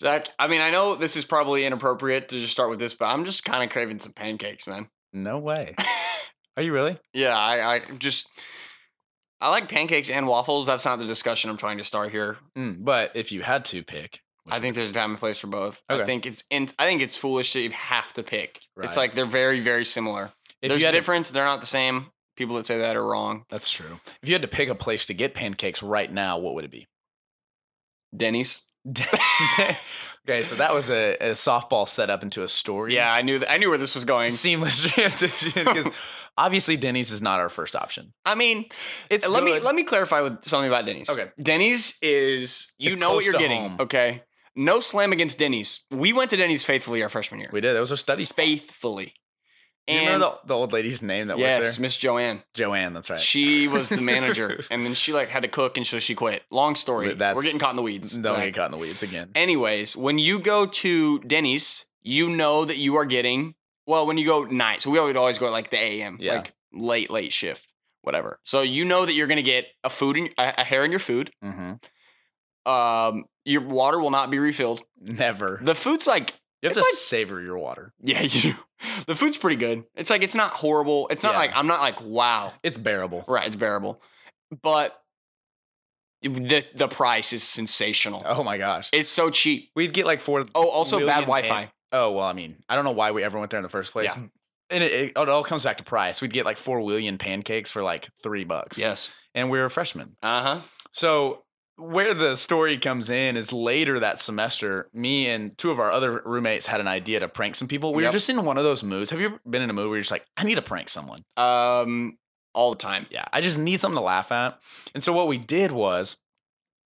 Zach, I mean, I know this is probably inappropriate to just start with this, but I'm just kind of craving some pancakes, man. No way. Are you really? Yeah, I, I just I like pancakes and waffles. That's not the discussion I'm trying to start here. Mm, but if you had to pick, I think there's a time and place for both. I think it's in, I think it's foolish to have to pick. Right. It's like they're very very similar. if there's a had to- difference. They're not the same. People that say that are wrong. that's true. If you had to pick a place to get pancakes right now, what would it be? Denny's. okay, so that was a, a softball set up into a story. Yeah, I knew that. I knew where this was going. seamless transition because obviously Denny's is not our first option. I mean, It's let me let me clarify with something about Denny's. Okay. Denny's is you It's know what you're getting. home. Okay. No slam against Denny's. We went to Denny's faithfully our freshman year. We did. That was our study spot. Faithfully. You And remember the, the old lady's name that yes, worked there? Miss Joanne. Joanne. That's right. She was the manager, and then she like had to cook, and so she quit. Long story. That's- We're getting caught in the weeds. Don't get caught in the weeds again. Anyways, when you go to Denny's, you know that you are getting well. When you go night, so we would always go at like the AM, Yeah. like late late shift, whatever. So you know that you're gonna get a food in, a, a hair in your food. hmm Um, your water will not be refilled. Never. The food's like You have it's to like- savor your water. yeah, you. The food's pretty good. It's like it's not horrible. It's not Yeah. like I'm not like wow. It's bearable. Right, it's bearable, but the the price is sensational. Oh my gosh. It's so cheap. We'd get like four. Oh, also bad Wi-Fi. Pan- Oh well, I mean, I don't know why we ever went there in the first place. Yeah. And it, it, it all comes back to price. We'd get like four William pancakes for like three bucks. Yes. And we were freshmen. Uh huh. So where the story comes in is later that semester, me and two of our other roommates had an idea to prank some people. We Yep. were just in one of those moods. Have you ever been in a mood where you're just like, I need to prank someone? Um, all the time. Yeah, I just need something to laugh at. And so what we did was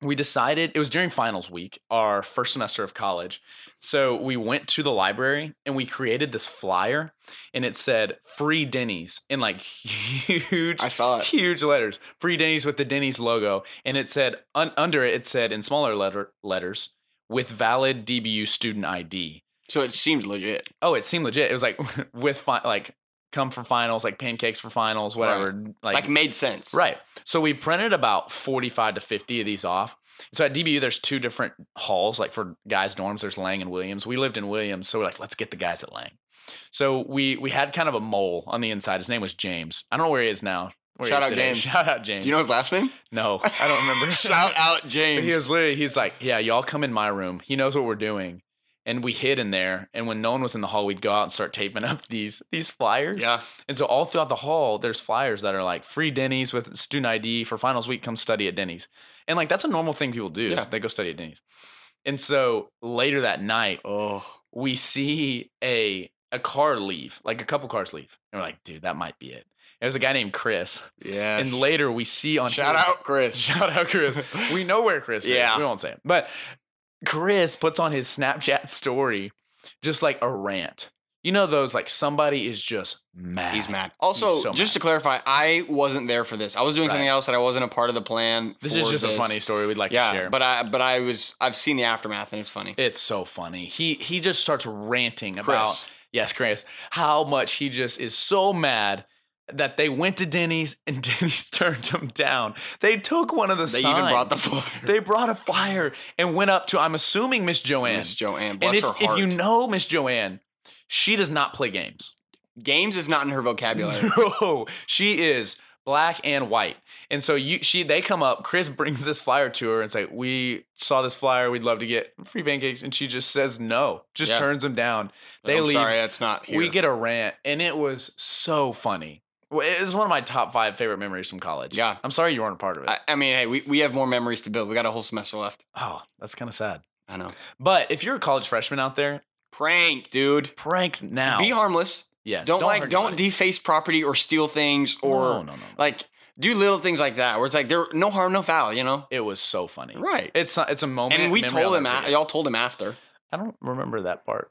we decided it was during finals week, our first semester of college. So we went to the library and we created this flyer and it said free Denny's in like huge I saw it. huge letters. Free Denny's with the Denny's logo and it said un- under it it said in smaller letter letters with valid DBU student ID. So it seemed legit. Oh, it seemed legit. It was like with fi- like come for finals, like pancakes for finals, whatever. Like, made sense. Right. So we printed about 45 to 50 of these off. So at DBU, there's two different halls, like for guys' dorms, there's Lang and Williams. We lived in Williams, so we're like, let's get the guys at Lang. So we we had kind of a mole on the inside. His name was James. I don't know where he is now. Where Shout out today. James. Shout out James. Do you know his last name? no, I don't remember. Shout out James. He was literally, he's like, yeah, y'all come in my room. He knows what we're doing. And we hid in there. And when no one was in the hall, we'd go out and start taping up these these flyers. yeah. And so all throughout the hall, there's flyers that are like free Denny's with student ID for finals week. Come study at Denny's, and like that's a normal thing people do. Yeah. They go study at Denny's. And so later that night, Oh. we see a a car leave, like a couple cars leave, and we're like, dude, that might be it. There's a guy named Chris, Yeah. and later we see on Shout his- out Chris. Shout out Chris. We know where Chris Yeah. is. We won't say it. But Chris puts on his Snapchat story just like a rant. You know those like somebody is just mad. He's mad. Also, so just mad. to clarify, I wasn't there for this. I was doing something else that I wasn't a part of the plan. This is just a funny story we'd like yeah, to share. but I but I was I've seen the aftermath and it's funny. it's so funny. He he just starts ranting Chris. about yes, Chris, how much he just is so mad that they went to Denny's and Denny's turned them down. They took one of the They signs. even brought the flyer. They brought a flyer and went up to I'm assuming Miss Joanne. Miss Joanne, and bless if, her if you know Miss Joanne, she does not play games. Games is not in her vocabulary. No, she is black and white. And so you she they come up, Chris brings this flyer to her and say, "We saw this flyer, we'd love to get free pancakes." And she just says no. Just Yeah. turns them down. They I'm leave. sorry, that's not here. We get a rant and it was so funny. Well, It was one of my top 5 favorite memories from college. Yeah. I'm sorry you weren't a part of it. I, I mean, hey, we, we have more memories to build. We got a whole semester left. oh, that's kind of sad. I know. But if you're a college freshman out there, Prank, dude. prank now. Be harmless. yes. don't, like don't anybody. deface property or steal things or no, no, no, no. like do little things like that where it's like there no harm no foul you know it was so funny. right It's it's a moment. and we told him a- y'all told him after I don't remember that part.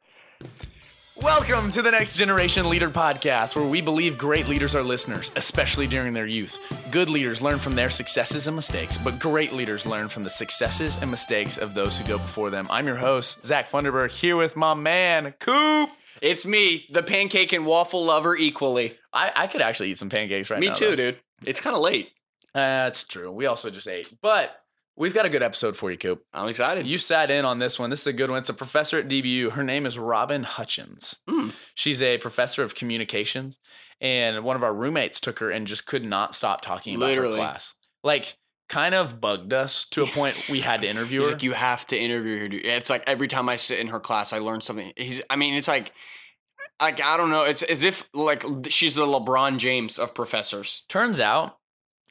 Welcome to the Next Generation Leader Podcast, where we believe great leaders are listeners, especially during their youth. Good leaders learn from their successes and mistakes, but great leaders learn from the successes and mistakes of those who go before them. I'm your host, Zach Funderburg, here with my man, Coop. it's me the pancake and waffle lover equally I, I could actually eat some pancakes right me now. Me too though. dude it's kind of late That's true. We also just ate, but We've got a good episode for you, Coop. I'm excited. You sat in on this one. This is a good one. It's a professor at DBU. Her name is Robin Hutchins. Mm. She's a professor of communications, and one of our roommates took her and just could not stop talking about Literally. her class. Like, kind of bugged us to a point we had to interview He's her. like, you have to interview her. dude." It's like every time I sit in her class, I learn something. He's, I mean, it's like, like I don't know. It's as if like she's the LeBron James of professors. Turns out,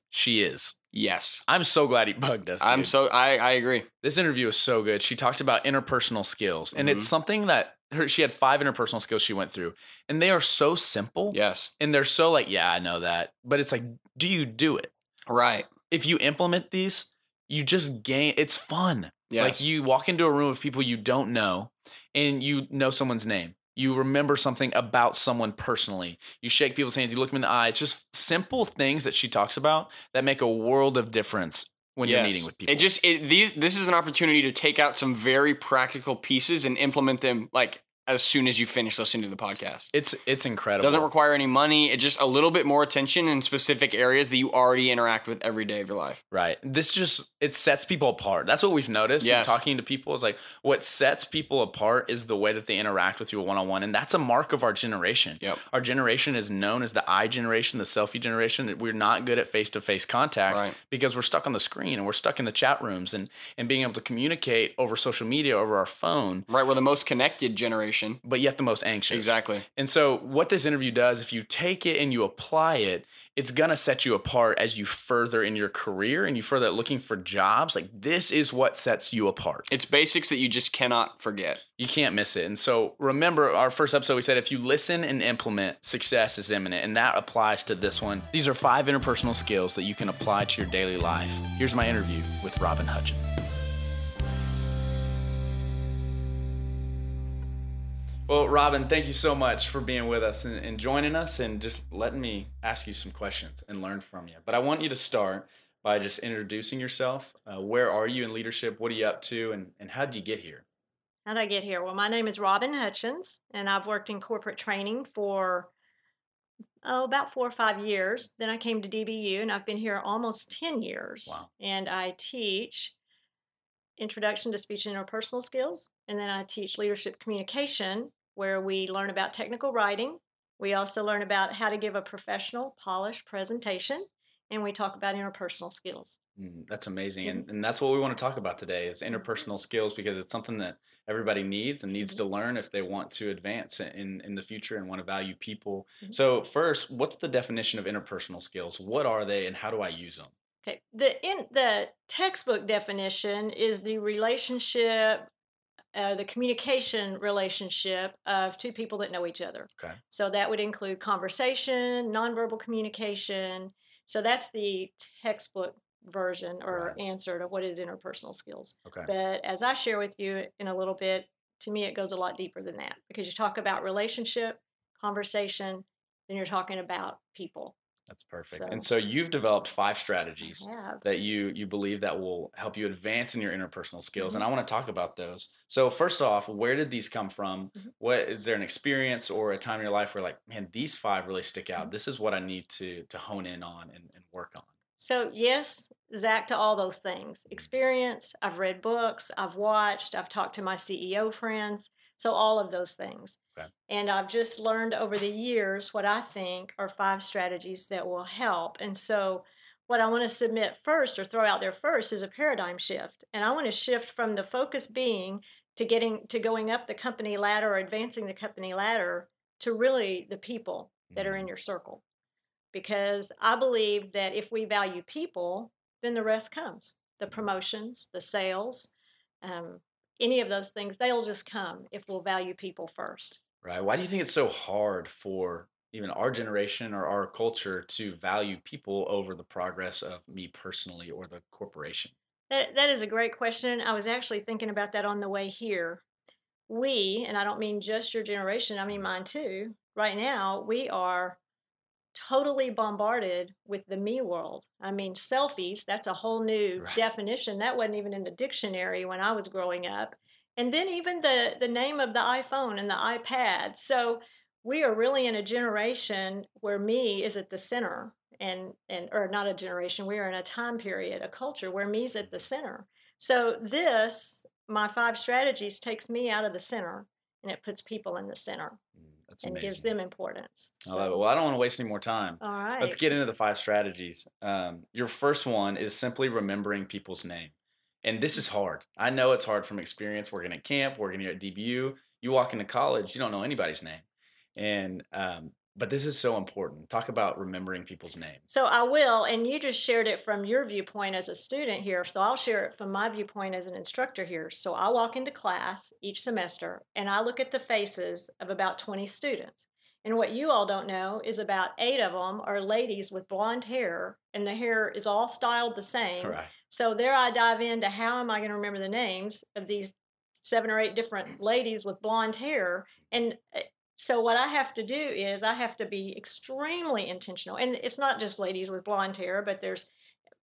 she is. Yes, I'm so glad he bugged us. I'm dude. so. I I agree. This interview is so good. She talked about interpersonal skills, and it's Mhm. something that her, she had five interpersonal skills she went through, and they are so simple. Yes, And they're so like, yeah, I know that. But it's like, do you do it? right. If you implement these, you just gain, it's fun. Yes. Like you walk into a room of people you don't know and you know someone's name. You remember something about someone personally. You shake people's hands, you look them in the eye. It's just simple things that she talks about that make a world of difference when you're meeting with people. It just it, these this is an opportunity to take out some very practical pieces and implement them like as soon as you finish listening to the podcast. it's it's incredible. doesn't require any money. It just a little bit more attention in specific areas that you already interact with every day of your life. Right. This just it sets people apart. That's what we've noticed Yeah. Talking to people is like what sets people apart is the way that they interact with you one on one. And that's a mark of our generation. Yep. Our generation is known as the I generation, the selfie generation. That we're not good at face to face contact Right. because we're stuck on the screen and we're stuck in the chat rooms and and being able to communicate over social media, over our phone, Right. We're the most connected generation. But yet the most anxious. Exactly. And so, what this interview does, if you take it and you apply it, it's gonna set you apart as you further in your career and you further looking for jobs. Like, this is what sets you apart. It's basics that you just cannot forget. You can't miss it. And so, remember our first episode, we said if you listen and implement, success is imminent. And that applies to this one. These are five interpersonal skills that you can apply to your daily life. Here's my interview with Robin Hutchins. Well, Robin, thank you so much for being with us and, and joining us and just letting me ask you some questions and learn from you. But I want you to start by just introducing yourself. Uh, where are you in leadership? What are you up to? And, and how did you get here? How did I get here? Well, my name is Robin Hutchins, and I've worked in corporate training for oh about four or five years. Then I came to DBU, and I've been here almost ten years. Wow. And I teach introduction to speech and interpersonal skills, and then I teach leadership communication, where we learn about technical writing. We also learn about how to give a professional, polished presentation, and we talk about interpersonal skills. Mm, That's amazing. And, and that's what we want to talk about today is interpersonal skills because it's something that everybody needs and needs to learn if they want to advance in, in the future and want to value people. Mhm. So first, what's the definition of interpersonal skills? What are they and how do I use them? Okay. The in the textbook definition is the relationship, uh, the communication relationship of two people that know each other. Okay. So that would include conversation, nonverbal communication. So that's the textbook version or answer to what is interpersonal skills. Okay. But as I share with you in a little bit, to me it goes a lot deeper than that because you talk about relationship, conversation, then you're talking about people. That's perfect. And So- so you've developed five strategies that you you believe that will help you advance in your interpersonal skills and Mhm. i want to talk about those so first off where did these come from Mhm. what is there an experience or a time in your life where like man these five really stick out Mhm. this is what i need to to hone in on and, and work on So, yes, Zach, to all those things experience, I've read books, I've watched, I've talked to my CEO friends. So, all of those things. Okay. And I've just learned over the years what I think are five strategies that will help. And so, what I want to submit first or throw out there first is a paradigm shift. And I want to shift from the focus being to getting to going up the company ladder or advancing the company ladder to really the people that are in your circle because I believe that if we value people, then the rest comes. The promotions, the sales, um, any of those things, they'll just come if we'll value people first. right why do you think it's so hard for even our generation or our culture to value people over the progress of me personally or the corporation That, that is a great question. I was actually thinking about that on the way here. We, and I don't mean just your generation, I mean mm-hmm. mine too, right now, we are totally bombarded with the me world. I mean, selfies, that's a whole new Right. definition. That wasn't even in the dictionary when I was growing up. And then even the, the name of the iPhone and the iPad. So we are really in a generation where me is at the center. and and or not a generation we are in a time period a culture where me's at the center so this my five strategies takes me out of the center and it puts people in the center Mm, That's and amazing. gives them importance I love it. Well, I don't want to waste any more time. all right Let's get into the five strategies. Um, your first one is simply remembering people's name. And this is hard. I know it's hard from experience working at camp, working here at DBU. You walk into college, you don't know anybody's name. And um, but this is so important. Talk about remembering people's names. So I will, and you just shared it from your viewpoint as a student here. So I'll share it from my viewpoint as an instructor here. So I walk into class each semester and I look at the faces of about 20 students. And what you all don't know is about eight of them are ladies with blonde hair, and the hair is all styled the same. Right. So there I dive into how am I going to remember the names of these seven or eight different ladies with blonde hair. And uh, so what I have to do is I have to be extremely intentional. And it's not just ladies with blonde hair, but there's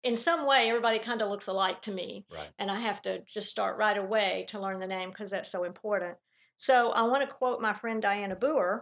in some way everybody kind of looks alike to me. Right. And I have to just start right away to learn the name because that's so important. So I want to quote my friend Diana Booher,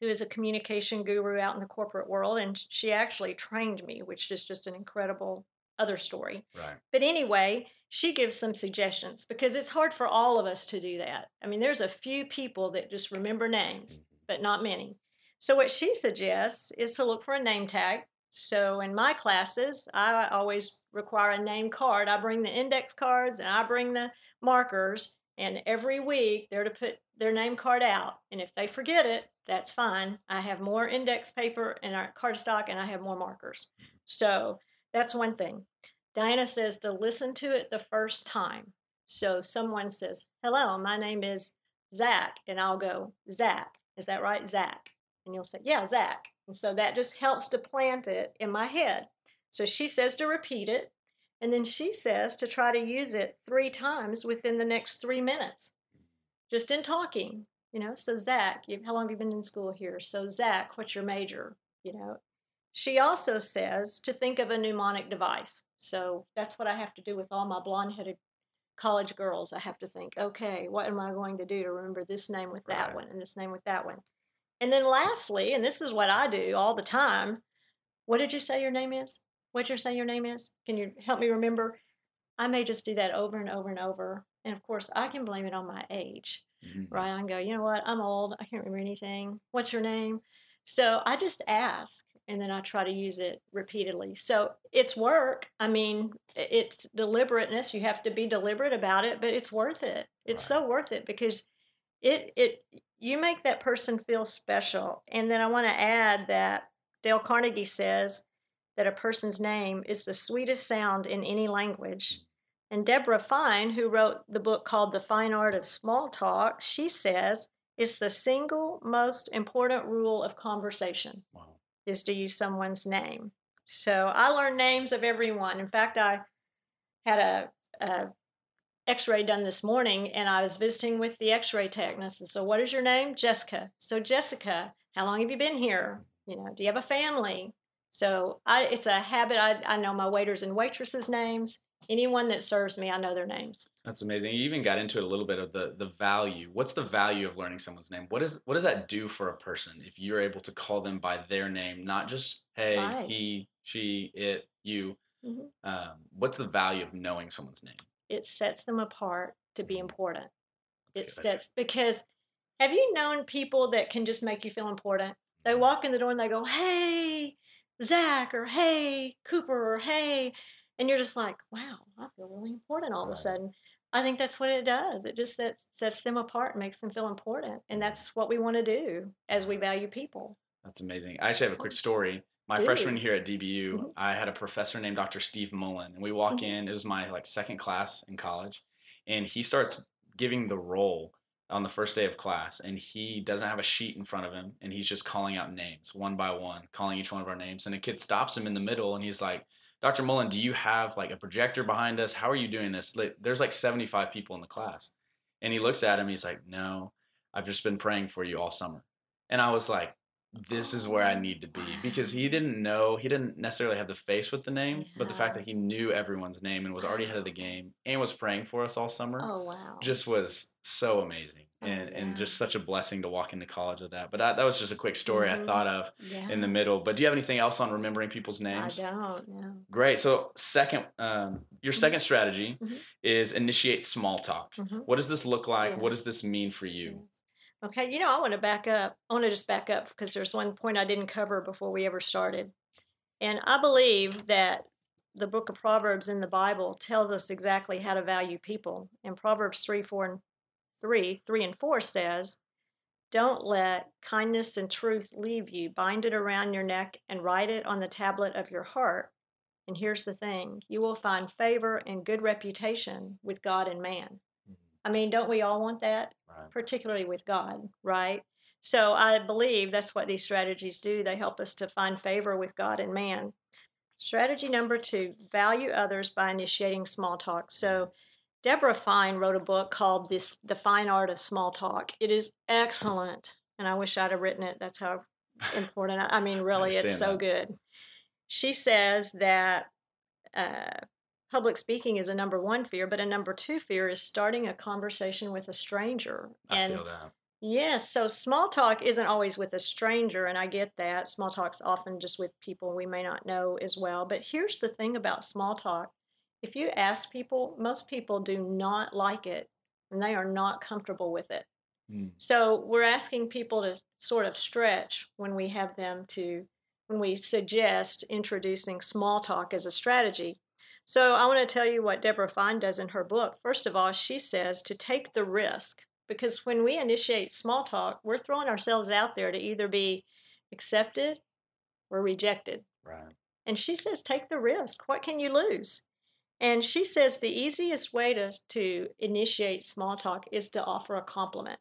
who is a communication guru out in the corporate world, and she actually trained me, which is just an incredible other story. Right. But anyway, she gives some suggestions because it's hard for all of us to do that. I mean, there's a few people that just remember names, mm-hmm. but not many. So, what she suggests is to look for a name tag. So, in my classes, I always require a name card. I bring the index cards and I bring the markers, and every week they're to put their name card out. And if they forget it, that's fine. I have more index paper in our cardstock and I have more markers. So, that's one thing. Diana says to listen to it the first time. So someone says, Hello, my name is Zach. And I'll go, Zach. Is that right? Zach. And you'll say, Yeah, Zach. And so that just helps to plant it in my head. So she says to repeat it. And then she says to try to use it three times within the next three minutes, just in talking. You know, so Zach, how long have you been in school here? So, Zach, what's your major? You know, she also says to think of a mnemonic device. So that's what I have to do with all my blonde headed college girls. I have to think, okay, what am I going to do to remember this name with that Right. one and this name with that one? And then lastly, and this is what I do all the time, what did you say your name is? What did you say your name is? Can you help me remember? I may just do that over and over and over. And of course, I can blame it on my age Mhm. right? I can go, you know what? I'm old. I can't remember anything. What's your name? So I just ask and then I try to use it repeatedly. So it's work. I mean, it's deliberateness. You have to be deliberate about it, but it's worth it. It's so worth it because it it you make that person feel special. And then I want to add that Dale Carnegie says that a person's name is the sweetest sound in any language. And Deborah Fine, who wrote the book called The Fine Art of Small Talk, she says it's the single most important rule of conversation Wow. Is to use someone's name. So I learned names of everyone. In fact, I had a, a X-ray done this morning, and I was visiting with the X-ray tech, and I said, "So what is your name, Jessica?" So Jessica, how long have you been here? You know, do you have a family? So I, it's a habit. I, I know my waiters and waitresses' names. Anyone that serves me, I know their names. That's amazing. You even got into it a little bit of the the value. What's the value of learning someone's name? What is what does that do for a person if you're able to call them by their name, not just hey, Right. he, she, it, you? Mhm. Um, what's the value of knowing someone's name? It sets them apart to be important. It That's good. sets because have you known people that can just make you feel important? They walk in the door and they go, "Hey, Zach," or "Hey, Cooper," or "Hey," and you're just like, "Wow, I feel really important all of a sudden." I think that's what it does. It just sets sets them apart, makes them feel important, and that's what we want to do as we value people. That's amazing. I actually have a quick story. My Do. freshman year at DBU, Mhm. I had a professor named Dr. Steve Mullen, and we walk Mhm. in. It was my like second class in college, and he starts giving the roll on the first day of class, and he doesn't have a sheet in front of him, and he's just calling out names one by one, calling each one of our names. And a kid stops him in the middle, and he's like, "Dr. Mullen, do you have like a projector behind us? How are you doing this? There's like 75 people in the class." And he looks at him. He's like, "No, I've just been praying for you all summer." And I was like, this is where I need to be because he didn't know, he didn't necessarily have the face with the name, but the fact that he knew everyone's name and was already ahead of the game and was praying for us all summer Oh wow. just was so amazing Oh, and, and just such a blessing to walk into college with that. But that, that was just a quick story I Mhm. thought of yeah. in the middle. But do you have anything else on remembering people's names? I don't know. Great. So second, um, your second strategy Mhm. is initiate small talk. Mhm. What does this look like? Yeah. What does this mean for you? Okay, you know, I want to back up. I want to just back up because there's one point I didn't cover before we ever started. And I believe that the book of Proverbs in the Bible tells us exactly how to value people. And Proverbs 3, 4, and 3, 3 and 4 says, Don't let kindness and truth leave you. Bind it around your neck and write it on the tablet of your heart. And here's the thing you will find favor and good reputation with God and man. I mean, don't we all want that? Right. particularly with God, right? So I believe that's what these strategies do. They help us to find favor with God and man. Strategy number two value others by initiating small talk. So Deborah Fine wrote a book called this The Fine Art of Small Talk. It is excellent. And I wish I'd have written it. That's how important. I I mean, really, it's so that. good. She says that uh, public speaking is a number one fear, but a number two fear is starting a conversation with a stranger. I and feel that. Yes, so small talk isn't always with a stranger, and I get that. Small talk's often just with people we may not know as well. But here's the thing about small talk if you ask people, most people do not like it and they are not comfortable with it. Mm. So we're asking people to sort of stretch when we have them to, when we suggest introducing small talk as a strategy. So I want to tell you what Deborah Fine does in her book. First of all, she says to take the risk because when we initiate small talk, we're throwing ourselves out there to either be accepted or rejected. Right. And she says, take the risk. What can you lose? And she says the easiest way to, to initiate small talk is to offer a compliment.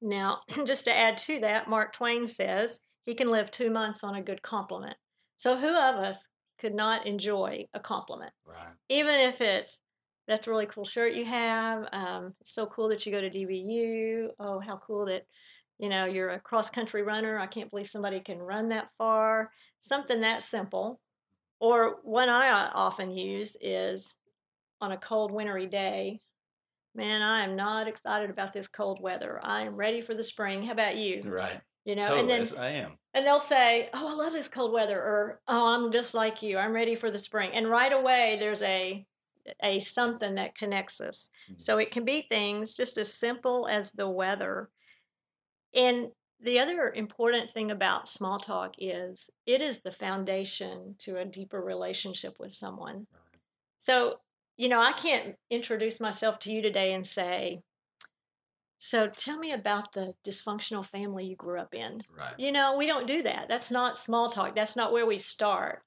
Now, just to add to that, Mark Twain says he can live two months on a good compliment. So, who of us could not enjoy a compliment? Right. Even if it's, that's a really cool shirt you have. Um, so cool that you go to DBU. Oh, how cool that, you know, you're a cross country runner. I can't believe somebody can run that far. Something that simple. Or one I often use is on a cold, wintry day. Man, I am not excited about this cold weather. I am ready for the spring. How about you? Right. You know, totally. and then yes, I am. And they'll say, "Oh, I love this cold weather," or "Oh, I'm just like you. I'm ready for the spring." And right away, there's a a something that connects us. Mhm. So it can be things just as simple as the weather. And the other important thing about small talk is it is the foundation to a deeper relationship with someone. So, you know, I can't introduce myself to you today and say, So tell me about the dysfunctional family you grew up in. Right. You know, we don't do that. That's not small talk. That's not where we start.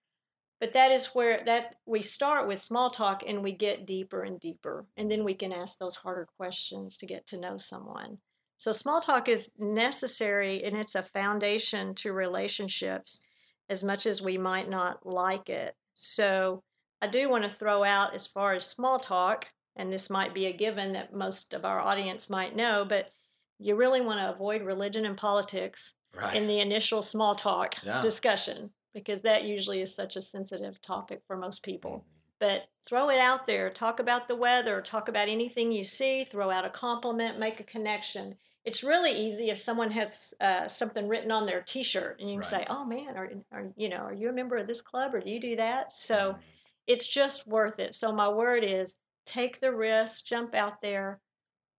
But that is where that we start with small talk and we get deeper and deeper. And then we can ask those harder questions to get to know someone. So small talk is necessary and it's a foundation to relationships as much as we might not like it. So I do want to throw out as far as small talk, and this might be a given that most of our audience might know, but you really want to avoid religion and politics Right. in the initial small talk Yeah. discussion because that usually is such a sensitive topic for most people. Mhm. But throw it out there, talk about the weather, talk about anything you see, throw out a compliment, make a connection. It's really easy if someone has uh, something written on their T-shirt, and you can say, "Oh man, are, are you know, are you a member of this club, or do you do that?" So Mhm. it's just worth it. So my word is, take the risk, jump out there,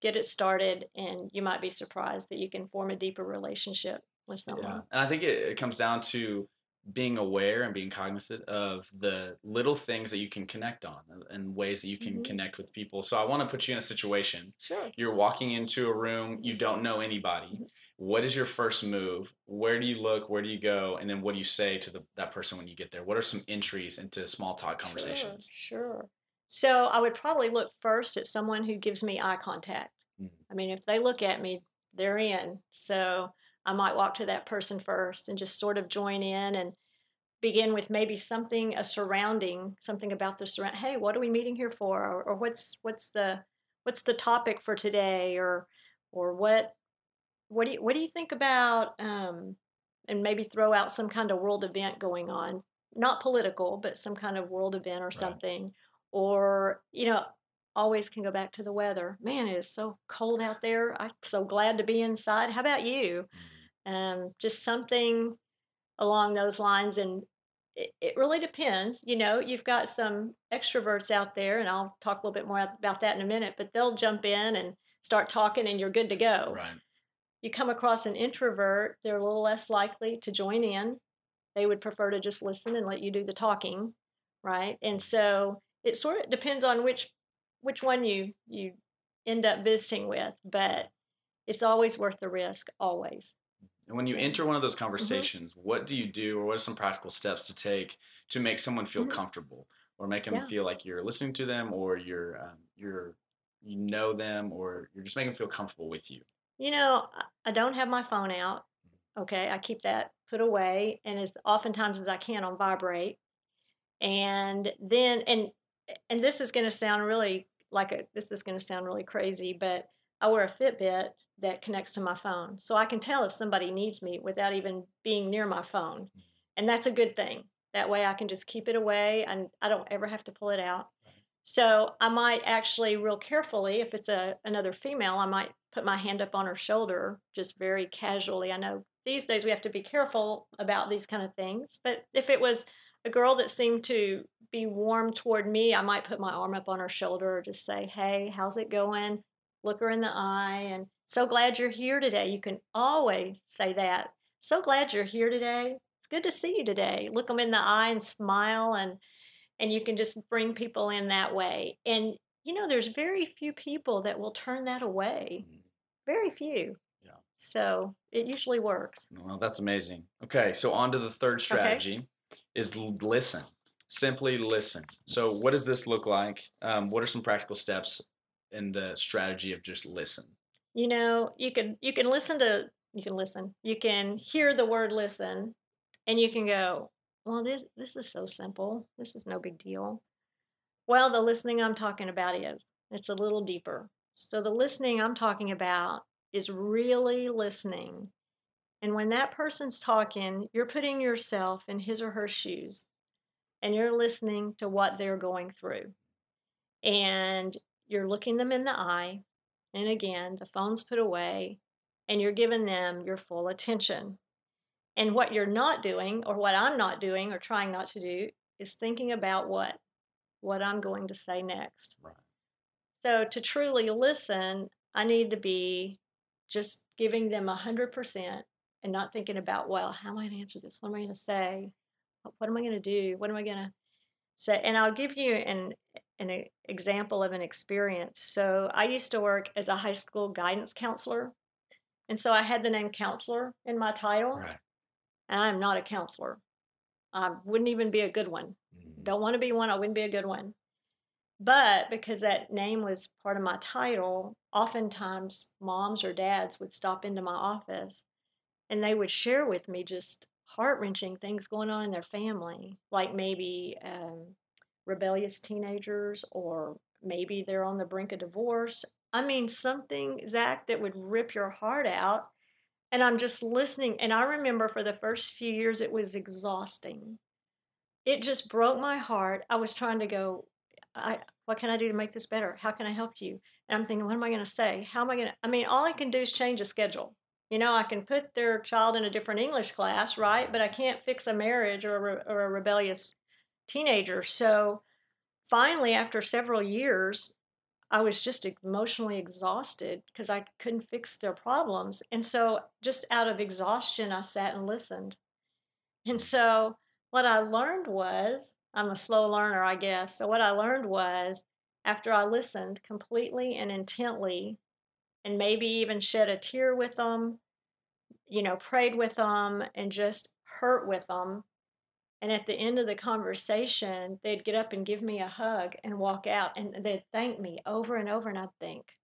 get it started, and you might be surprised that you can form a deeper relationship with someone. Yeah. And I think it, it comes down to being aware and being cognizant of the little things that you can connect on and- and ways that you can Mhm. connect with people. So I want to put you in a situation. Sure. You're walking into a room, you don't know anybody. Mhm. What is your first move? Where do you look? Where do you go? And then what do you say to the, that person when you get there? What are some entries into small talk conversations? Sure, sure. So I would probably look first at someone who gives me eye contact. Mhm. I mean, if they look at me, they're in. So I might walk to that person first and just sort of join in and begin with maybe something a surrounding something about the surround hey what are we meeting here for or, or what's what's the what's the topic for today or or what what do you what do you think about um and maybe throw out some kind of world event going on, not political, but some kind of world event or Right. something. Or, you know, always can go back to the weather. Man, it is so cold out there. I'm so glad to be inside. How about you? Um, just something along those lines. And it, it really depends. You know, you've got some extroverts out there, and I'll talk a little bit more about that in a minute, but they'll jump in and start talking, and you're good to go Right. you come across an introvert, they're a little less likely to join in. They would prefer to just listen and let you do the talking, right? And so it sort of depends on which which one you you end up visiting with, but it's always worth the risk, always. And when you So- enter one of those Mm-hmm. conversations, what do you do, or what are some practical steps to take to make someone feel Mhm. comfortable, or make them Yeah. feel like you're listening to them, or you're um, you're you know them, or you're just making them feel comfortable with you? You know, I- I don't have my phone out. Okay, I keep that put away and as oftentimes as I can on vibrate. And then and and this is going to sound really like a this is going to sound really crazy, but I wear a Fitbit that connects to my phone. So I can tell if somebody needs me without even being near my phone. Mm. And that's a good thing. That way I can just keep it away and I don't ever have to pull it out. So I might actually real carefully, if it's a another female, I might put my hand up on her shoulder just very casually. I know these days we have to be careful about these kind of things, but if it was a girl that seemed to be warm toward me, I might put my arm up on her shoulder or just say, "Hey, how's it going?" Look her in the eye and so glad you're here today. You can always say that. So glad you're here today. It's good to see you today. Look them in the eye and smile and and you can just bring people in that way. And you know, there's very few people that will turn that away. Mm. Very few. Yeah. So it usually works. Well, that's amazing. Okay, so on to the third strategy is listen. Simply listen. So, what does this look like? Um, what are some practical steps in the strategy of just listen? You know, you can you can listen to you can listen. You can hear the word listen and you can go, "Well, this this is so simple. This is no big deal." Well, the listening I'm talking about is it's a little deeper. So the listening I'm talking about is really listening. And when that person's talking, you're putting yourself in his or her shoes and you're listening to what they're going through. And you're looking them in the eye. And again, the phone's put away and you're giving them your full attention. And what you're not doing, or what I'm not doing, or trying not to do, is thinking about what? What I'm going to say next. Right. So to truly listen, I need to be just giving them a hundred percent and not thinking about, well, how am I going to answer this? What am I going to say? What am I going to do? What am I going to say? And I'll give you an an example of an experience. So I used to work as a high school guidance counselor, and so I had the name counselor in my title, Right. and I'm not a counselor. I wouldn't even be a good one mm-hmm. don't want to be one, I wouldn't be a good one. But because that name was part of my title, oftentimes moms or dads would stop into my office and they would share with me just heart wrenching things going on in their family, like maybe um, rebellious teenagers or maybe they're on the brink of divorce. I mean, something, Zach, that would rip your heart out. And I'm just listening. And I remember for the first few years, it was exhausting it just broke my heart. I was trying to go, I, what can I do to make this better? How can I help you? And I'm thinking, what am I going to say? How am I going to? I mean, all I can do is change a schedule. You know, I can put their child in a different English class, right? But I can't fix a marriage or a, or a rebellious teenager. So finally, after several years, I was just emotionally exhausted because I couldn't fix their problems. And so, just out of exhaustion, I sat and listened. And so, what I learned was I'm a slow learner, I guess. So, what I learned was after I listened completely and intently, and maybe even shed a tear with them, you know, prayed with them, and just hurt with them. And at the end of the conversation, they'd get up and give me a hug and walk out, and they'd thank me over and over. And I'd think,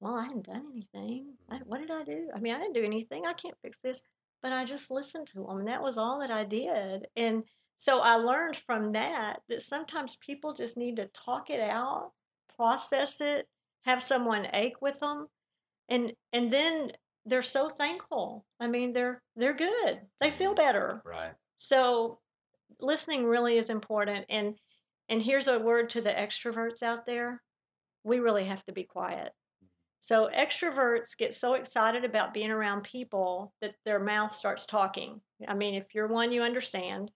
well, I hadn't done anything. I, what did I do? I mean, I didn't do anything. I can't fix this but I just listened to them. And that was all that I did. And so I learned from that that sometimes people just need to talk it out, process it, have someone ache with them. And and then they're so thankful. I mean, they're they're good. They feel mm-hmm. better. Right. So listening really is important and and here's a word to the extroverts out there. We really have to be quiet. So extroverts get so excited about being around people that their mouth starts talking. I mean, if you're one, you understand.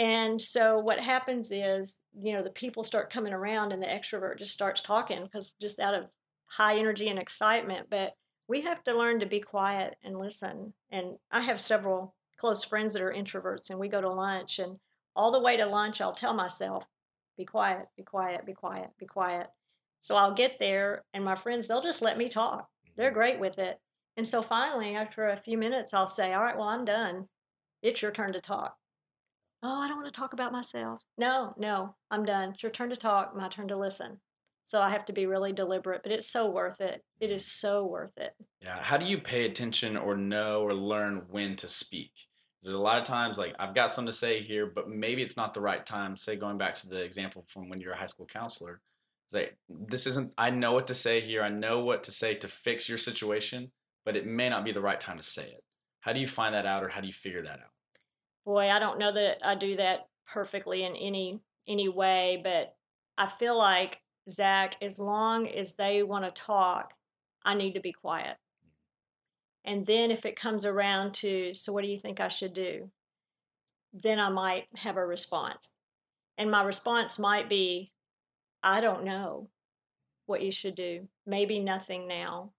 And so what happens is, you know, the people start coming around and the extrovert just starts talking because just out of high energy and excitement. But we have to learn to be quiet and listen. And I have several close friends that are introverts, and we go to lunch. And all the way to lunch, I'll tell myself, be quiet, be quiet, be quiet, be quiet. So I'll get there, and my friends, they'll just let me talk. They're mm-hmm. great with it. And so finally, after a few minutes, I'll say, All right, well, I'm done. It's your turn to talk. Oh, I don't want to talk about myself. No, no, I'm done. It's your turn to talk, my turn to listen. So I have to be really deliberate, but it's so worth it. It is so worth it. Yeah. How do you pay attention or know or learn when to speak? There's a lot of times like I've got something to say here, but maybe it's not the right time. Say going back to the example from when you're a high school counselor, say this isn't. I know what to say here. I know what to say to fix your situation, but it may not be the right time to say it. How do you find that out, or how do you figure that out? Boy, I don't know that I do that perfectly in any any way, but I feel like Zach, as long as they want to talk, I need to be quiet. And then if it comes around to, so what do you think I should do? Then I might have a response. And my response might be, I don't know what you should do. Maybe nothing now.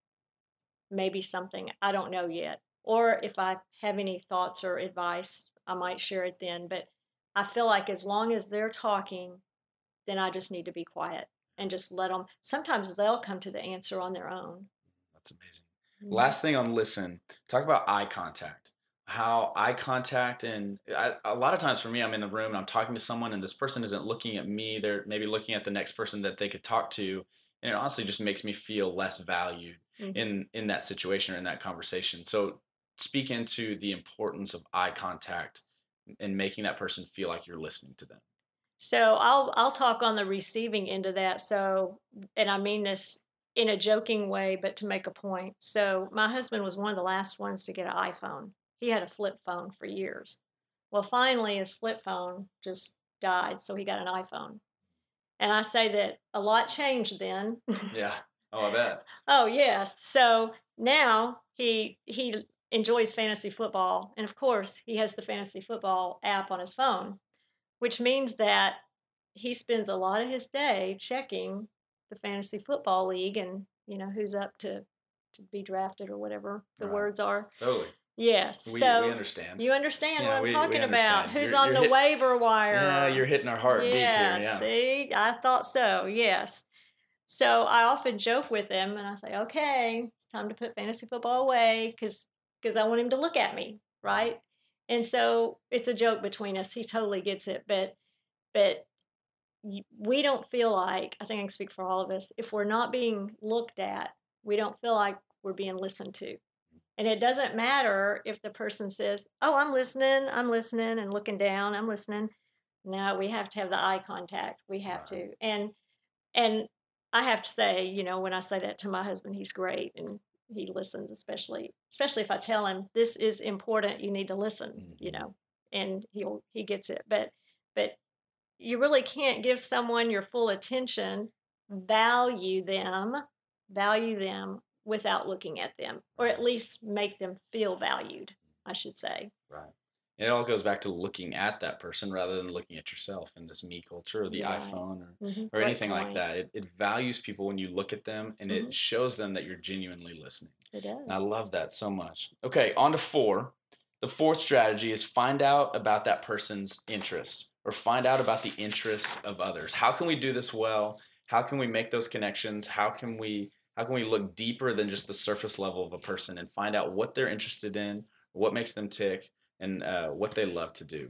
Maybe something. I don't know yet. Or if I have any thoughts or advice, I might share it then. But I feel like as long as they're talking, then I just need to be quiet and just let them. Sometimes they'll come to the answer on their own. That's amazing. Mm-hmm. Last thing on listen, talk about eye contact. How eye contact and I, a lot of times for me, I'm in the room and I'm talking to someone, and this person isn't looking at me. They're maybe looking at the next person that they could talk to, and it honestly just makes me feel less valued mm-hmm. in in that situation or in that conversation. So speak into the importance of eye contact and making that person feel like you're listening to them. So I'll I'll talk on the receiving end of that. So and I mean this in a joking way, but to make a point. So my husband was one of the last ones to get an iPhone. He had a flip phone for years. Well, finally his flip phone just died, so he got an iPhone. And I say that a lot changed then. yeah. Oh, I bet. oh, yes. So now he he enjoys fantasy football, and of course, he has the fantasy football app on his phone which means that he spends a lot of his day checking the fantasy football league and you know who's up to to be drafted or whatever the right. words are. Totally. Yes. We, so we understand. You understand yeah, what I'm we, talking about. Who's you're, on you're the hit, waiver wire? Yeah, you're hitting our heart yeah, deep here. Yeah. See, I thought so. Yes. So I often joke with him and I say, "Okay, it's time to put fantasy football away because because I want him to look at me, right?" And so it's a joke between us. He totally gets it, but but we don't feel like I think I can speak for all of us. If we're not being looked at, we don't feel like we're being listened to. And it doesn't matter if the person says, "Oh, I'm listening. I'm listening," and looking down. I'm listening. No, we have to have the eye contact. We have to. And and I have to say, you know, when I say that to my husband, he's great and he listens, especially especially if I tell him this is important, you need to listen, mm-hmm. you know, and he'll he gets it. But but you really can't give someone your full attention, value them, value them without looking at them, or at least make them feel valued, I should say. Right it all goes back to looking at that person rather than looking at yourself in this me culture or the yeah. iphone or, mm-hmm. or anything like that. It, it, values people when you look at them and mm-hmm. it shows them that you're genuinely listening. It does and i love that so much. Okay on to four. The fourth strategy is find out about that person's interest or find out about the interests of others. How can we do this well? How can we make those connections? How can we how can we look deeper than just the surface level of a person and find out what they're interested in what makes them tick and uh, what they love to do?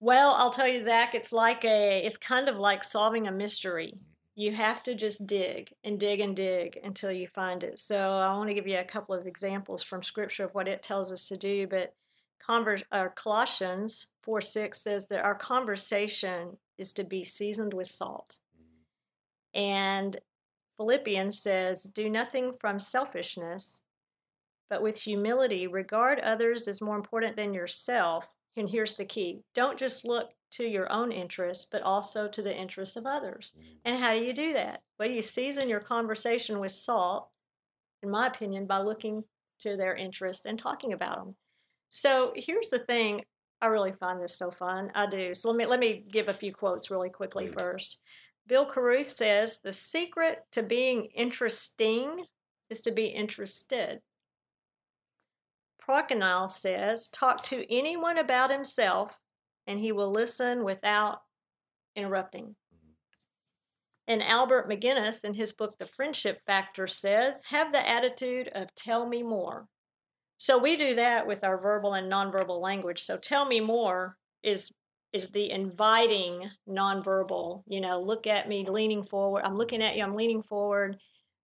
Well, I'll tell you, Zach, it's like a, it's kind of like solving a mystery. Mm-hmm. You have to just dig and dig and dig until you find it. So I want to give you a couple of examples from Scripture of what it tells us to do. But Converse, uh, Colossians 4 6 says that our conversation is to be seasoned with salt. Mm-hmm. And Philippians says, do nothing from selfishness, but with humility, regard others as more important than yourself. And here's the key don't just look to your own interests, but also to the interests of others. Mm-hmm. And how do you do that? Well, you season your conversation with salt, in my opinion, by looking to their interests and talking about them. So here's the thing I really find this so fun. I do. So let me let me give a few quotes really quickly Please. first. Bill Carruth says the secret to being interesting is to be interested. Prochnel says talk to anyone about himself and he will listen without interrupting. And Albert McGinnis, in his book The Friendship Factor, says have the attitude of tell me more. So we do that with our verbal and nonverbal language. So tell me more is is the inviting nonverbal, you know, look at me leaning forward. I'm looking at you, I'm leaning forward.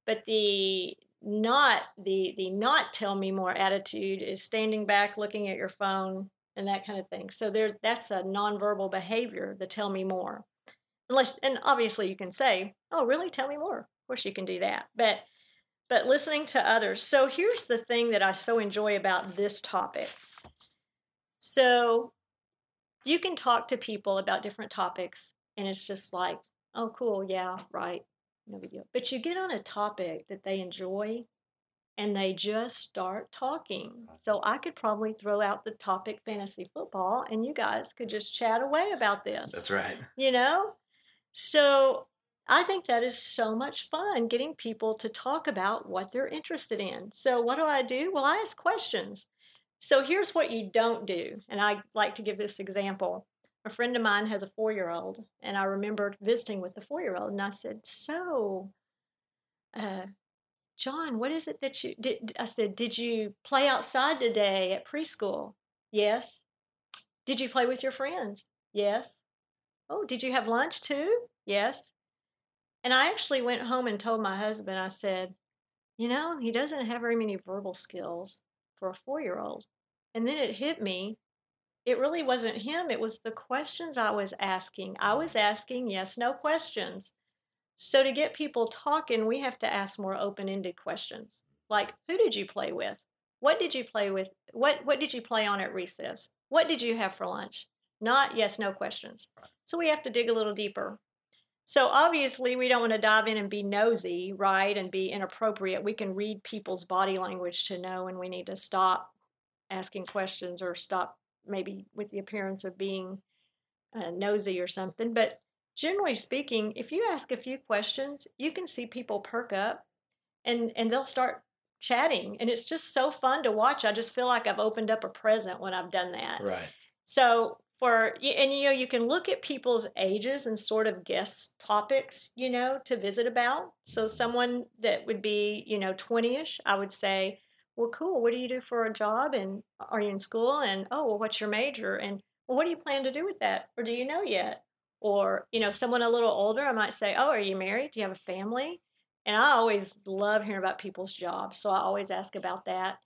But the not the the not tell me more attitude is standing back looking at your phone and that kind of thing. So there's that's a nonverbal behavior, the tell me more. Unless and obviously you can say, "Oh, really? Tell me more." Of course you can do that. But but listening to others. So here's the thing that I so enjoy about this topic. So you can talk to people about different topics, and it's just like, oh, cool, yeah, right, no big deal. But you get on a topic that they enjoy, and they just start talking. Uh-huh. So I could probably throw out the topic fantasy football, and you guys could just chat away about this. That's right. You know? So I think that is so much fun getting people to talk about what they're interested in. So, what do I do? Well, I ask questions. So, here's what you don't do. And I like to give this example. A friend of mine has a four year old, and I remembered visiting with the four year old, and I said, So, uh, John, what is it that you did? I said, Did you play outside today at preschool? Yes. Did you play with your friends? Yes. Oh, did you have lunch too? Yes. And I actually went home and told my husband, I said, you know, he doesn't have very many verbal skills for a four year old. And then it hit me. It really wasn't him, it was the questions I was asking. I was asking yes, no questions. So to get people talking, we have to ask more open ended questions. Like, who did you play with? What did you play with? What, what did you play on at recess? What did you have for lunch? Not yes, no questions. So we have to dig a little deeper. So obviously, we don't want to dive in and be nosy, right, and be inappropriate. We can read people's body language to know when we need to stop asking questions or stop maybe with the appearance of being uh, nosy or something. But generally speaking, if you ask a few questions, you can see people perk up and and they'll start chatting and it's just so fun to watch. I just feel like I've opened up a present when I've done that. Right. So for and you know you can look at people's ages and sort of guess topics you know to visit about so someone that would be you know 20ish i would say well cool what do you do for a job and are you in school and oh well what's your major and well what do you plan to do with that or do you know yet or you know someone a little older i might say oh are you married do you have a family and i always love hearing about people's jobs so i always ask about that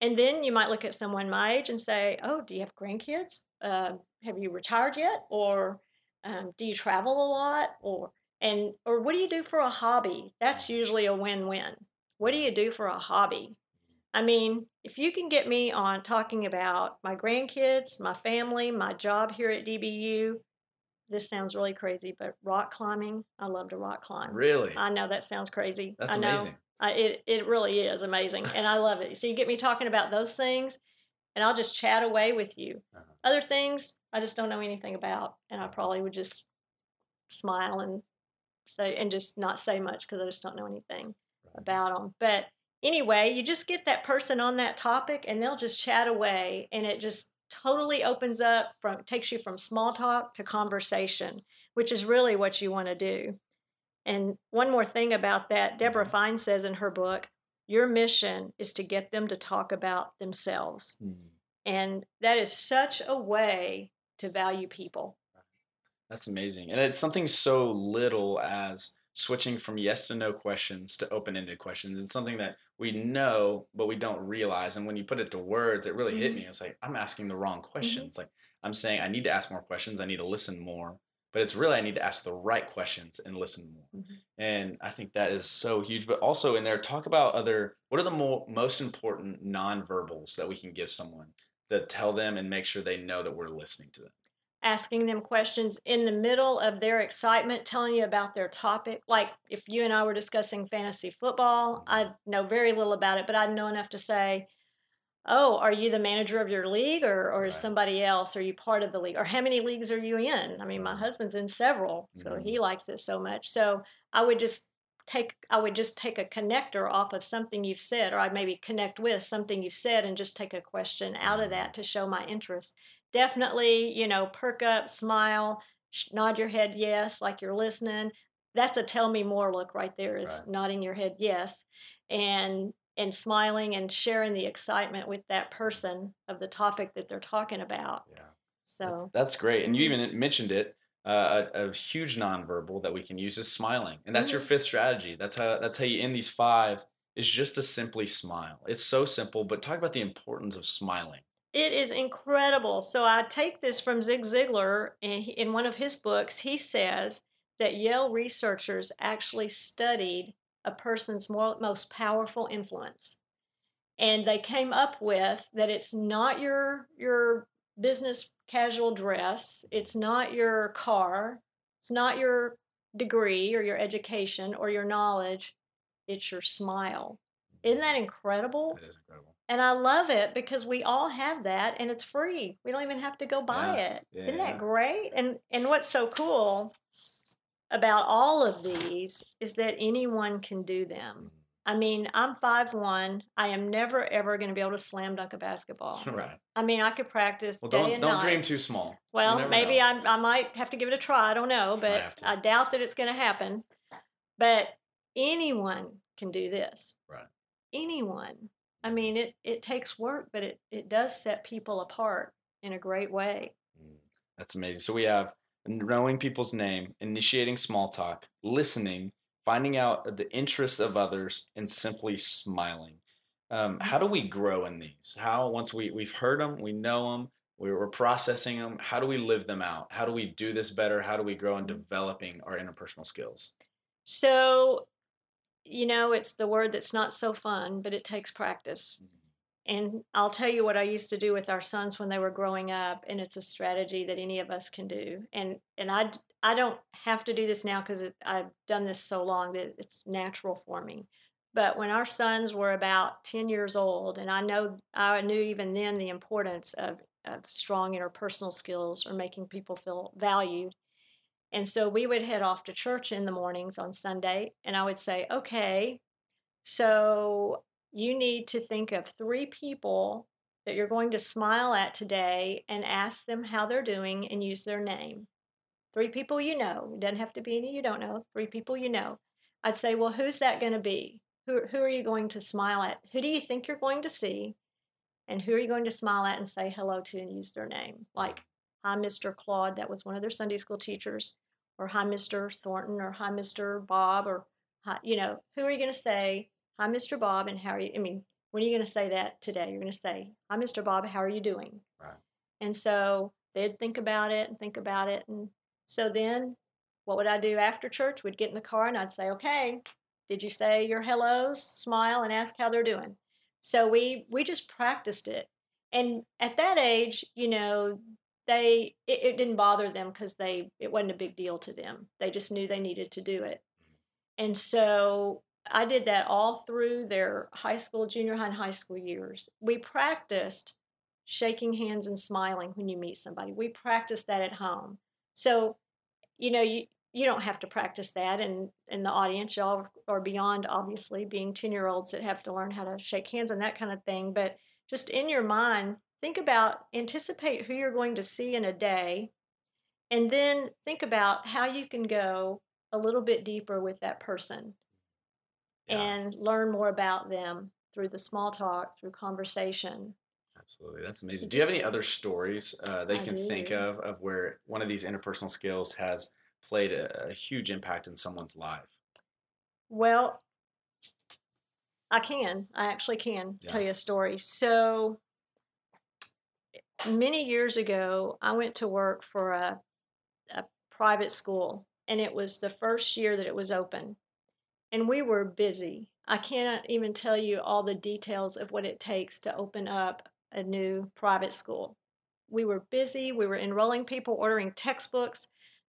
and then you might look at someone my age and say, "Oh, do you have grandkids? Uh, have you retired yet? Or um, do you travel a lot? Or and or what do you do for a hobby? That's usually a win-win. What do you do for a hobby? I mean, if you can get me on talking about my grandkids, my family, my job here at DBU, this sounds really crazy, but rock climbing, I love to rock climb. Really? I know that sounds crazy. That's I know. amazing. I, it it really is amazing, and I love it. So you get me talking about those things, and I'll just chat away with you. Uh-huh. Other things I just don't know anything about, and I probably would just smile and say and just not say much because I just don't know anything right. about them. But anyway, you just get that person on that topic, and they'll just chat away, and it just totally opens up from takes you from small talk to conversation, which is really what you want to do. And one more thing about that, Debra mm-hmm. Fine says in her book, your mission is to get them to talk about themselves. Mm-hmm. And that is such a way to value people. That's amazing. And it's something so little as switching from yes to no questions to open ended questions. It's something that we know, but we don't realize. And when you put it to words, it really mm-hmm. hit me. It's like, I'm asking the wrong mm-hmm. questions. Mm-hmm. Like, I'm saying I need to ask more questions, I need to listen more but it's really I need to ask the right questions and listen more. Mm-hmm. And I think that is so huge. But also in there, talk about other what are the mo- most important nonverbals that we can give someone that tell them and make sure they know that we're listening to them asking them questions in the middle of their excitement, telling you about their topic. Like if you and I were discussing fantasy football, I know very little about it, but I know enough to say, oh, are you the manager of your league or, or right. is somebody else? Are you part of the league? Or how many leagues are you in? I mean, my husband's in several, so mm-hmm. he likes it so much. So I would just take I would just take a connector off of something you've said, or I'd maybe connect with something you've said and just take a question out of that mm-hmm. to show my interest definitely, you know, perk up, smile, nod your head yes, like you're listening. That's a tell me more look right there is right. nodding your head yes. And and smiling and sharing the excitement with that person of the topic that they're talking about. Yeah. So that's, that's great. And you mm-hmm. even mentioned it. Uh, a, a, huge nonverbal that we can use is smiling, and that's mm-hmm. your fifth strategy. That's how that's how you end these five is just to simply smile. It's so simple, but talk about the importance of smiling. It is incredible. So I take this from Zig Ziglar in one of his books. He says that Yale researchers actually studied a person's most powerful influence. And they came up with that it's not your your business casual dress, it's not your car, it's not your degree or your education or your knowledge, it's your smile. Isn't that incredible? That is incredible. And I love it because we all have that and it's free. We don't even have to go buy yeah. it. Yeah. not that great? And and what's so cool about all of these is that anyone can do them. Mm-hmm. I mean, I'm five one. I am never ever going to be able to slam dunk a basketball. Right. I mean, I could practice. Well, don't don't night. dream too small. Well, maybe I, I might have to give it a try. I don't know, but I, I doubt that it's going to happen. But anyone can do this. Right. Anyone. I mean, it, it takes work, but it, it does set people apart in a great way. Mm, that's amazing. So we have knowing people's name, initiating small talk, listening, finding out the interests of others, and simply smiling. Um, how do we grow in these? How once we we've heard them, we know them, we're processing them. How do we live them out? How do we do this better? How do we grow in mm. developing our interpersonal skills? So you know, it's the word that's not so fun, but it takes practice. Mm-hmm. And I'll tell you what I used to do with our sons when they were growing up, and it's a strategy that any of us can do. And and I I don't have to do this now because I've done this so long that it's natural for me. But when our sons were about ten years old, and I know I knew even then the importance of, of strong interpersonal skills or making people feel valued. And so we would head off to church in the mornings on Sunday, and I would say, okay, so you need to think of three people that you're going to smile at today and ask them how they're doing and use their name. Three people you know. It doesn't have to be any you don't know. Three people you know. I'd say, well, who's that going to be? Who, who are you going to smile at? Who do you think you're going to see? And who are you going to smile at and say hello to and use their name? Like Hi, Mr. Claude. That was one of their Sunday school teachers. Or hi, Mr. Thornton. Or hi, Mr. Bob. Or hi, you know, who are you going to say, hi, Mr. Bob, and how are you? I mean, when are you going to say that today? You're going to say, hi, Mr. Bob, how are you doing? Right. And so they'd think about it and think about it. And so then what would I do after church? We'd get in the car and I'd say, okay, did you say your hellos, smile, and ask how they're doing? So we we just practiced it. And at that age, you know, they it, it didn't bother them because they it wasn't a big deal to them. They just knew they needed to do it. And so i did that all through their high school junior high and high school years. We practiced shaking hands and smiling when you meet somebody. We practiced that at home. So you know you you don't have to practice that and in the audience. Y'all are beyond obviously being 10 year olds that have to learn how to shake hands and that kind of thing. But just in your mind think about, anticipate who you're going to see in a day, and then think about how you can go a little bit deeper with that person yeah. and learn more about them through the small talk, through conversation. Absolutely, that's amazing. Do you have any other stories uh, that you I can do. think of of where one of these interpersonal skills has played a, a huge impact in someone's life? Well, I can. I actually can yeah. tell you a story. So, many years ago, I went to work for a, a private school, and it was the first year that it was open. And we were busy. I cannot even tell you all the details of what it takes to open up a new private school. We were busy, we were enrolling people, ordering textbooks.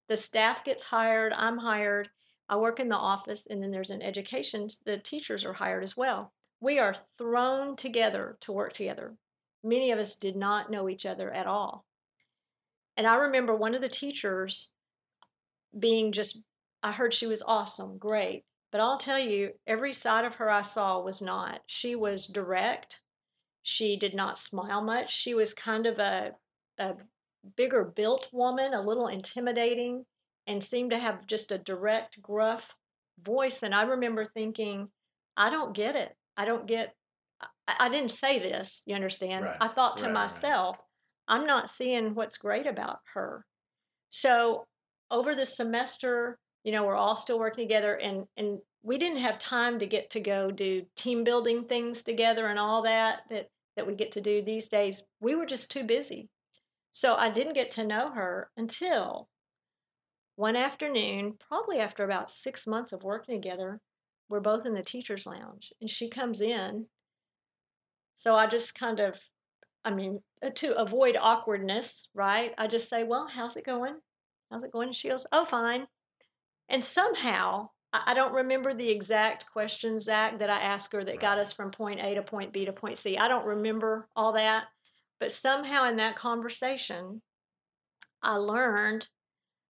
The staff gets hired, I'm hired. I work in the office, and then there's an education, the teachers are hired as well. We are thrown together to work together. Many of us did not know each other at all. And I remember one of the teachers being just, I heard she was awesome, great. But I'll tell you, every side of her I saw was not. She was direct. She did not smile much. She was kind of a, a bigger built woman, a little intimidating, and seemed to have just a direct, gruff voice. And I remember thinking, I don't get it. I don't get, I, I didn't say this, you understand? Right. I thought to Right, right. myself, I'm not seeing what's great about her. So over the semester, you know, we're all still working together and and we didn't have time to get to go do team building things together and all that that that we get to do these days. We were just too busy. So I didn't get to know her until one afternoon, probably after about 6 months of working together. We're both in the teachers lounge and she comes in. So I just kind of I mean, uh, to avoid awkwardness, right? I just say, Well, how's it going? How's it going? And she goes, Oh, fine. And somehow, I I don't remember the exact questions, Zach, that I asked her that got us from point A to point B to point C. I don't remember all that. But somehow in that conversation, I learned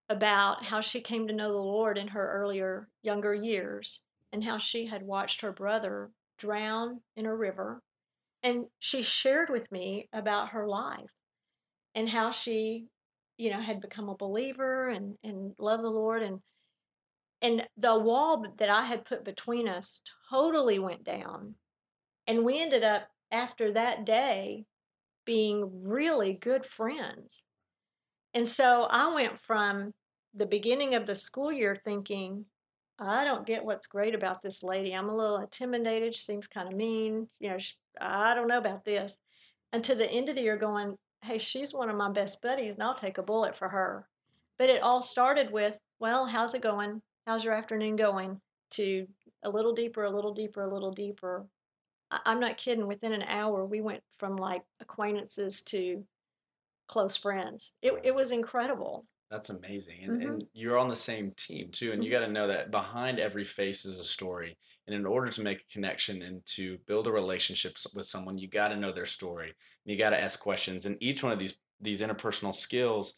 about how she came to know the Lord in her earlier, younger years and how she had watched her brother drown in a river. And she shared with me about her life and how she, you know, had become a believer and, and loved the Lord. And, and the wall that I had put between us totally went down. And we ended up, after that day, being really good friends. And so I went from the beginning of the school year thinking, I don't get what's great about this lady. I'm a little intimidated. She seems kind of mean. You know, sh I don't know about this. And to the end of the year, going, hey, she's one of my best buddies, and I'll take a bullet for her. But it all started with, well, how's it going? How's your afternoon going? To a little deeper, a little deeper, a little deeper. I- I'm not kidding. Within an hour, we went from like acquaintances to close friends. It, it was incredible. That's amazing. And, Mhm. and you're on the same team too. And you Mhm. got to know that behind every face is a story. And in order to make a connection and to build a relationship with someone, you got to know their story. And you got to ask questions. And each one of these these interpersonal skills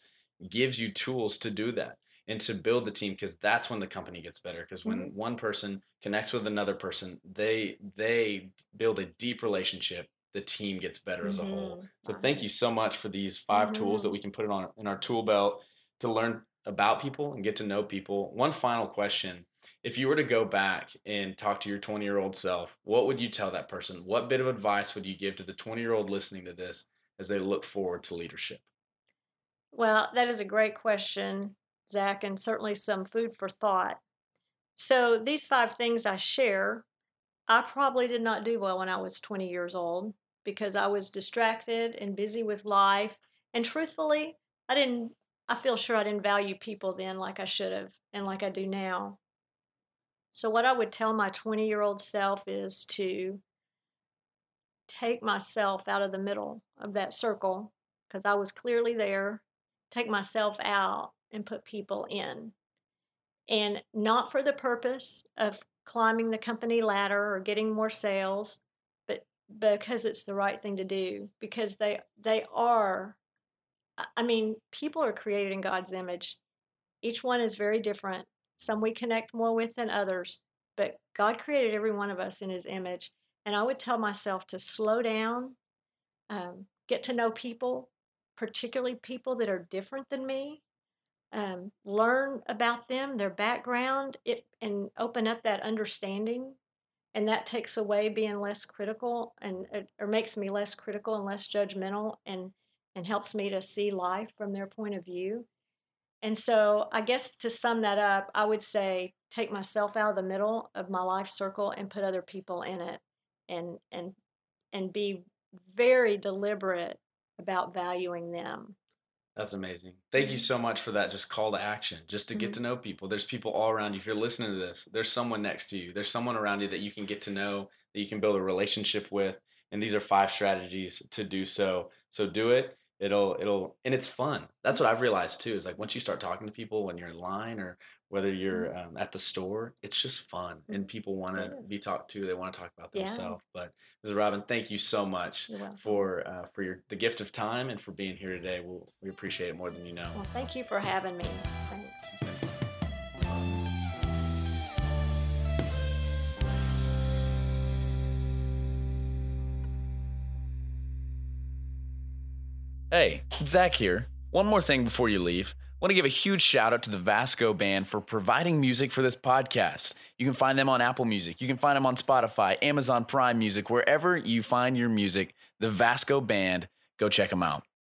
gives you tools to do that and to build the team because that's when the company gets better because when one person connects with another person they they build a deep relationship the team gets better as a whole Mhm. so thank you so much for these 5 tools that we can put it on in our tool belt to learn about people and get to know people. One final question. If you were to go back and talk to your 20 year old self, what would you tell that person? What bit of advice would you give to the 20 year old listening to this as they look forward to leadership? Well, that is a great question, Zach, and certainly some food for thought. So, these five things I share, I probably did not do well when I was 20 years old because I was distracted and busy with life. And truthfully, I didn't, I feel sure I didn't value people then like I should have and like I do now. So, what I would tell my 20 year old self is to take myself out of the middle of that circle because I was clearly there, take myself out and put people in. And not for the purpose of climbing the company ladder or getting more sales, but because it's the right thing to do because they they are I- mean, people are created in God's image. Each one is very different. Some we connect more with than others, but God created every one of us in his image. And I would tell myself to slow down, um, get to know people, particularly people that are different than me, um, learn about them, their background, it, and open up that understanding. And that takes away being less critical and uh, or makes me less critical and less judgmental and and helps me to see life from their point of view. And so, I guess to sum that up, I would say take myself out of the middle of my life circle and put other people in it and and and be very deliberate about valuing them. That's amazing. Thank you so much for that just call to action, just to get Mhm. to know people. There's people all around you. If you're listening to this, there's someone next to you. There's someone around you that you can get to know, that you can build a relationship with. And these are five strategies to do so. So do it. It'll it'll and it's fun. That's what I've realized too. Is like once you start talking to people when you're in line or whether you're um, at the store, it's just fun and people want to be talked to. They want to talk about Yeah. themselves. But Mrs. Robin, thank you so much for uh, for your the gift of time and for being here today. We'll, we appreciate it more than you know. Well, thank you for having me. Thanks. Hey, Zach here. One more thing before you leave. want to give a huge shout out to the Vasco Band for providing music for this podcast. You can find them on Apple Music. You can find them on Spotify, Amazon Prime Music, wherever you find your music. The Vasco Band, go check them out.